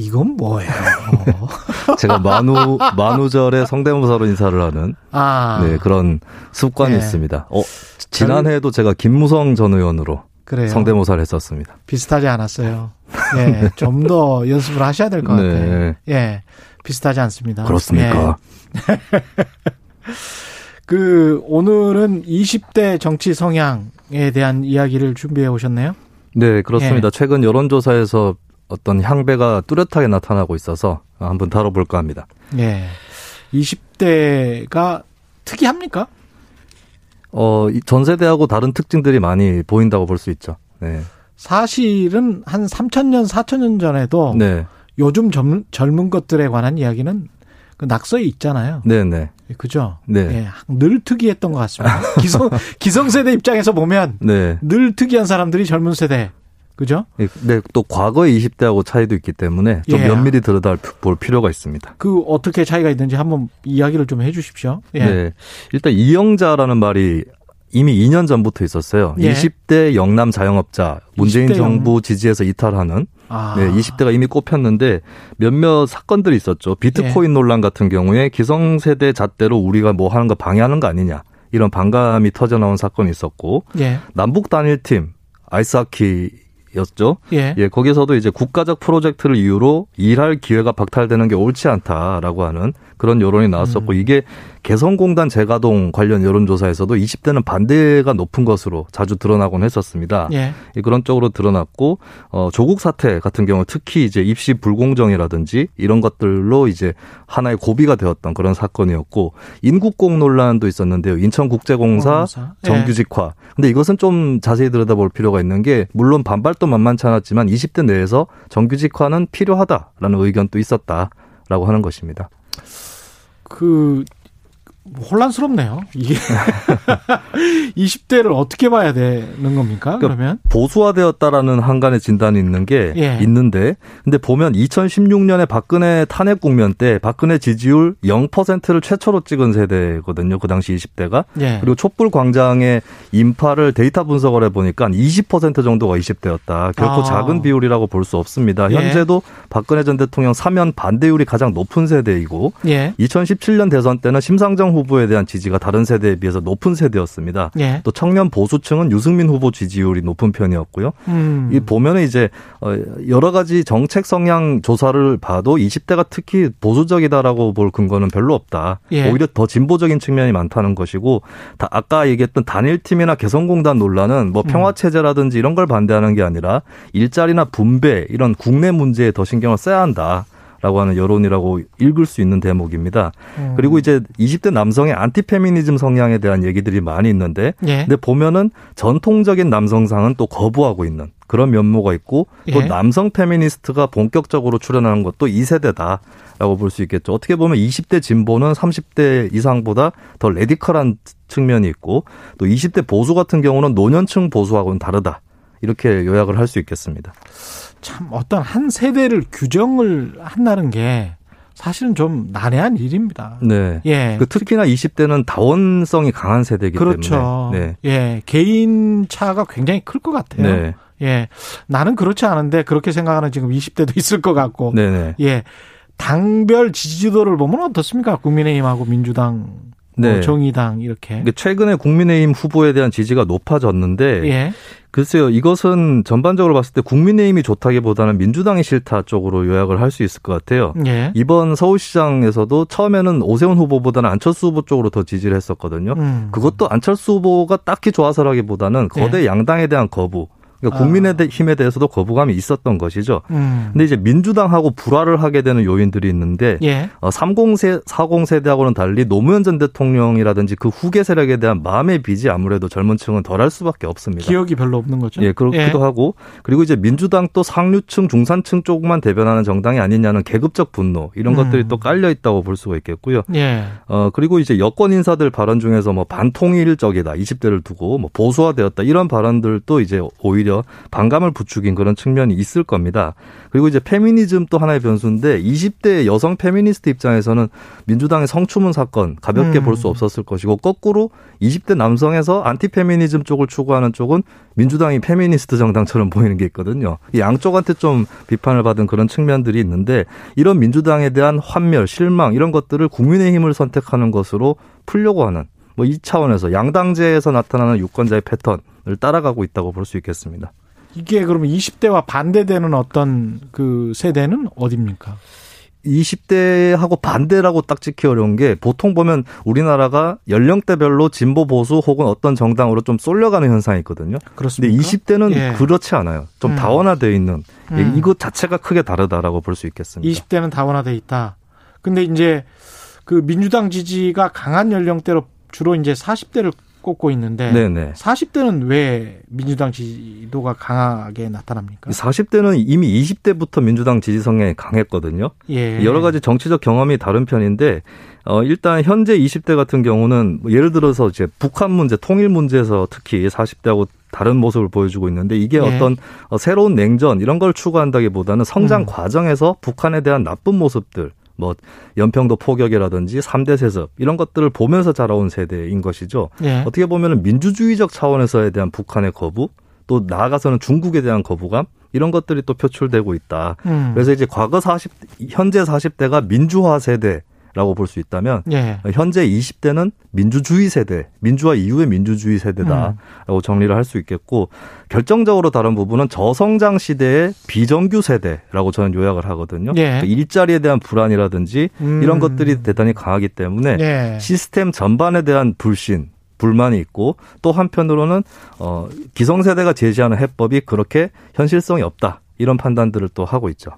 이건 뭐예요? 제가 만우, 만우절에 성대모사로 인사를 하는. 아. 네, 그런 습관이 네. 있습니다. 어, 지난해에도 제가 김무성 전 의원으로. 그래요. 성대모사를 했었습니다. 비슷하지 않았어요. 예, 좀더 연습을 하셔야 될 것 같아요. 네. 예, 비슷하지 않습니다. 그렇습니까? 예. 그 오늘은 20대 정치 성향에 대한 이야기를 준비해 오셨네요. 네, 그렇습니다. 예. 최근 여론조사에서 어떤 향배가 뚜렷하게 나타나고 있어서 한번 다뤄볼까 합니다. 네. 20대가 특이합니까? 어, 전 세대하고 다른 특징들이 많이 보인다고 볼 수 있죠. 네. 사실은 한 3천년, 4천년 전에도 네. 요즘 젊, 젊은 것들에 관한 이야기는 그 낙서에 있잖아요. 네네. 예, 그죠? 네. 네. 늘 특이했던 것 같습니다. 기성, 기성세대 입장에서 보면 네. 늘 특이한 사람들이 젊은 세대. 그죠? 예, 네, 또 과거의 20대하고 차이도 있기 때문에 좀 예. 면밀히 들여다볼 필요가 있습니다. 그 어떻게 차이가 있는지 한번 이야기를 좀 해 주십시오. 예. 네. 일단 이영자라는 말이 이미 2년 전부터 있었어요. 예. 20대 영남 자영업자 문재인 20대 정부 영... 지지에서 이탈하는 아. 네, 20대가 이미 꼽혔는데 몇몇 사건들이 있었죠. 비트코인 예. 논란 같은 경우에 기성세대 잣대로 우리가 뭐 하는 거 방해하는 거 아니냐. 이런 반감이 터져 나온 사건이 있었고 예. 남북 단일팀 아이스하키 였죠. 예. 예, 거기서도 이제 국가적 프로젝트를 이유로 일할 기회가 박탈되는 게 옳지 않다라고 하는 그런 여론이 나왔었고 음. 이게 개성공단 재가동 관련 여론조사에서도 20대는 반대가 높은 것으로 자주 드러나곤 했었습니다. 예. 그런 쪽으로 드러났고 어, 조국 사태 같은 경우 특히 이제 입시 불공정이라든지 이런 것들로 이제 하나의 고비가 되었던 그런 사건이었고 인국공 논란도 있었는데요. 인천국제공사 예. 정규직화. 근데 이것은 좀 자세히 들여다볼 필요가 있는 게 물론 반발 도 만만치 않았지만 20대 내에서 정규직화는 필요하다라는 의견도 있었다라고 하는 것입니다. 그 혼란스럽네요. 이게 20대를 어떻게 봐야 되는 겁니까? 그러니까 그러면 보수화되었다라는 한간의 진단이 있는 게 예. 있는데, 근데 보면 2016년에 박근혜 탄핵 국면 때 박근혜 지지율 0%를 최초로 찍은 세대거든요. 그 당시 20대가 예. 그리고 촛불 광장의 인파를 데이터 분석을 해보니까 20% 정도가 20대였다. 결코 아. 작은 비율이라고 볼 수 없습니다. 예. 현재도 예. 박근혜 전 대통령 사면 반대율이 가장 높은 세대이고, 2017년 예. 대선 때는 심상정 후보에 대한 지지가 다른 세대에 비해서 높은 세대였습니다. 예. 또 청년 보수층은 유승민 후보 지지율이 높은 편이었고요. 음. 이 보면은 이제 어, 여러 가지 정책 성향 조사를 봐도 20대가 특히 보수적이다라고 볼 근거는 별로 없다. 예. 오히려 더 진보적인 측면이 많다는 것이고 다 아까 얘기했던 단일팀이나 개성공단 논란은 뭐 음. 평화 체제라든지 이런 걸 반대하는 게 아니라 일자리나 분배 이런 국내 문제에 더 신경을 써야 한다. 라고 하는 여론이라고 읽을 수 있는 대목입니다. 음. 그리고 이제 20대 남성의 안티페미니즘 성향에 대한 얘기들이 많이 있는데 예. 근데 보면은 전통적인 남성상은 또 거부하고 있는 그런 면모가 있고 또 예. 남성 페미니스트가 본격적으로 출현하는 것도 이 세대다. 라고 볼 수 있겠죠. 어떻게 보면 20대 진보는 30대 이상보다 더 radical한 측면이 있고 또 20대 보수 같은 경우는 노년층 보수하고는 다르다. 이렇게 요약을 할 수 있겠습니다. 참 어떤 한 세대를 규정을 한다는 게 사실은 좀 난해한 일입니다. 네. 예. 그 특히나 20대는 다원성이 강한 세대이기 그렇죠. 때문에. 네. 예. 개인 차가 굉장히 클 것 같아요. 네. 예. 나는 그렇지 않은데 그렇게 생각하는 지금 20대도 있을 것 같고. 네네. 예. 당별 지지도를 보면 어떻습니까? 국민의힘하고 민주당 네. 뭐 정의당 이렇게. 최근에 국민의힘 후보에 대한 지지가 높아졌는데 예. 글쎄요, 이것은 전반적으로 봤을 때 국민의힘이 좋다기보다는 민주당이 싫다 쪽으로 요약을 할 수 있을 것 같아요. 예. 이번 서울시장에서도 처음에는 오세훈 후보보다는 안철수 후보 쪽으로 더 지지를 했었거든요. 음. 그것도 안철수 후보가 딱히 좋아서라기보다는 거대 예. 양당에 대한 거부, 그러니까 아. 국민의힘에 대해서도 거부감이 있었던 것이죠. 음. 근데 이제 민주당하고 불화를 하게 되는 요인들이 있는데 예. 어, 30세 40 세대하고는 달리 노무현 전 대통령이라든지 그 후계 세력에 대한 마음의 빚이 아무래도 젊은층은 덜할 수밖에 없습니다. 기억이 별로 없는 거죠. 예, 그렇기도 예. 하고 그리고 이제 민주당 또 상류층 중산층 쪽만 대변하는 정당이 아니냐는 계급적 분노 이런 음. 것들이 또 깔려 있다고 볼 수가 있겠고요. 예. 어 그리고 이제 여권 인사들 발언 중에서 뭐 반통일적이다 20대를 두고 뭐 보수화되었다 이런 발언들도 이제 오히려 반감을 부추긴 그런 측면이 있을 겁니다. 그리고 이제 페미니즘 또 하나의 변수인데 20대 여성 페미니스트 입장에서는 민주당의 성추문 사건 가볍게 음. 볼수 없었을 것이고 거꾸로 20대 남성에서 안티 페미니즘 쪽을 추구하는 쪽은 민주당이 페미니스트 정당처럼 보이는 게 있거든요. 양쪽한테 좀 비판을 받은 그런 측면들이 있는데 이런 민주당에 대한 환멸, 실망 이런 것들을 국민의힘을 선택하는 것으로 풀려고 하는 뭐 이 차원에서 양당제에서 나타나는 유권자의 패턴을 따라가고 있다고 볼 수 있겠습니다. 이게 그러면 20대와 반대되는 어떤 그 세대는 어딥니까? 20대하고 반대라고 딱 찍기 어려운 게 보통 보면 우리나라가 연령대별로 진보 보수 혹은 어떤 정당으로 좀 쏠려가는 현상이 있거든요. 그렇습니까? 근데 20대는 예. 그렇지 않아요. 좀 음. 다원화되어 있는 음. 이것 자체가 크게 다르다라고 볼 수 있겠습니다. 20대는 다원화돼 있다. 근데 이제 그 민주당 지지가 강한 연령대로 주로 이제 40대를 꼽고 있는데 네네. 40대는 왜 민주당 지지도가 강하게 나타납니까? 40대는 이미 20대부터 민주당 지지 성향이 강했거든요. 예. 여러 가지 정치적 경험이 다른 편인데 어 일단 현재 20대 같은 경우는 뭐 예를 들어서 이제 북한 문제, 통일 문제에서 특히 40대하고 다른 모습을 보여주고 있는데 이게 예. 어떤 어, 새로운 냉전 이런 걸 추구한다기보다는 성장 음. 과정에서 북한에 대한 나쁜 모습들 뭐 연평도 포격이라든지 3대 세습 이런 것들을 보면서 자라온 세대인 것이죠. 예. 어떻게 보면은 민주주의적 차원에서에 대한 북한의 거부 또 나아가서는 중국에 대한 거부감 이런 것들이 또 표출되고 있다. 음. 그래서 이제 과거 40 현재 40대가 민주화 세대 라고 볼 수 있다면 예. 현재 20대는 민주주의 세대, 민주화 이후의 민주주의 세대다라고 음. 정리를 할 수 있겠고 결정적으로 다른 부분은 저성장 시대의 비정규 세대라고 저는 요약을 하거든요. 예. 그러니까 일자리에 대한 불안이라든지 음. 이런 것들이 대단히 강하기 때문에 예. 시스템 전반에 대한 불신, 불만이 있고 또 한편으로는 어 기성세대가 제시하는 해법이 그렇게 현실성이 없다. 이런 판단들을 또 하고 있죠.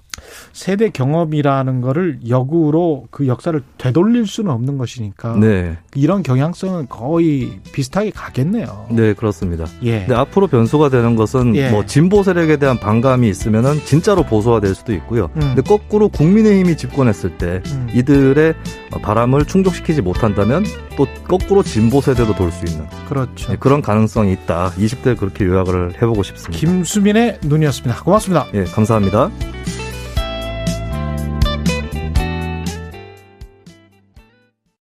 세대 경험이라는 거를 역으로 그 역사를 되돌릴 수는 없는 것이니까 네. 이런 경향성은 거의 비슷하게 가겠네요. 네, 그렇습니다. 예. 근데 앞으로 변수가 되는 것은 예. 뭐 진보 세력에 대한 반감이 있으면은 진짜로 보수화 될 수도 있고요. 음. 근데 거꾸로 국민의힘이 집권했을 때 음. 이들의 바람을 충족시키지 못한다면 또 거꾸로 진보 세대로 돌 수 있는 그렇죠. 네, 그런 가능성이 있다. 20대 그렇게 요약을 해보고 싶습니다. 김수민의 눈이었습니다. 고맙습니다. 예, 감사합니다.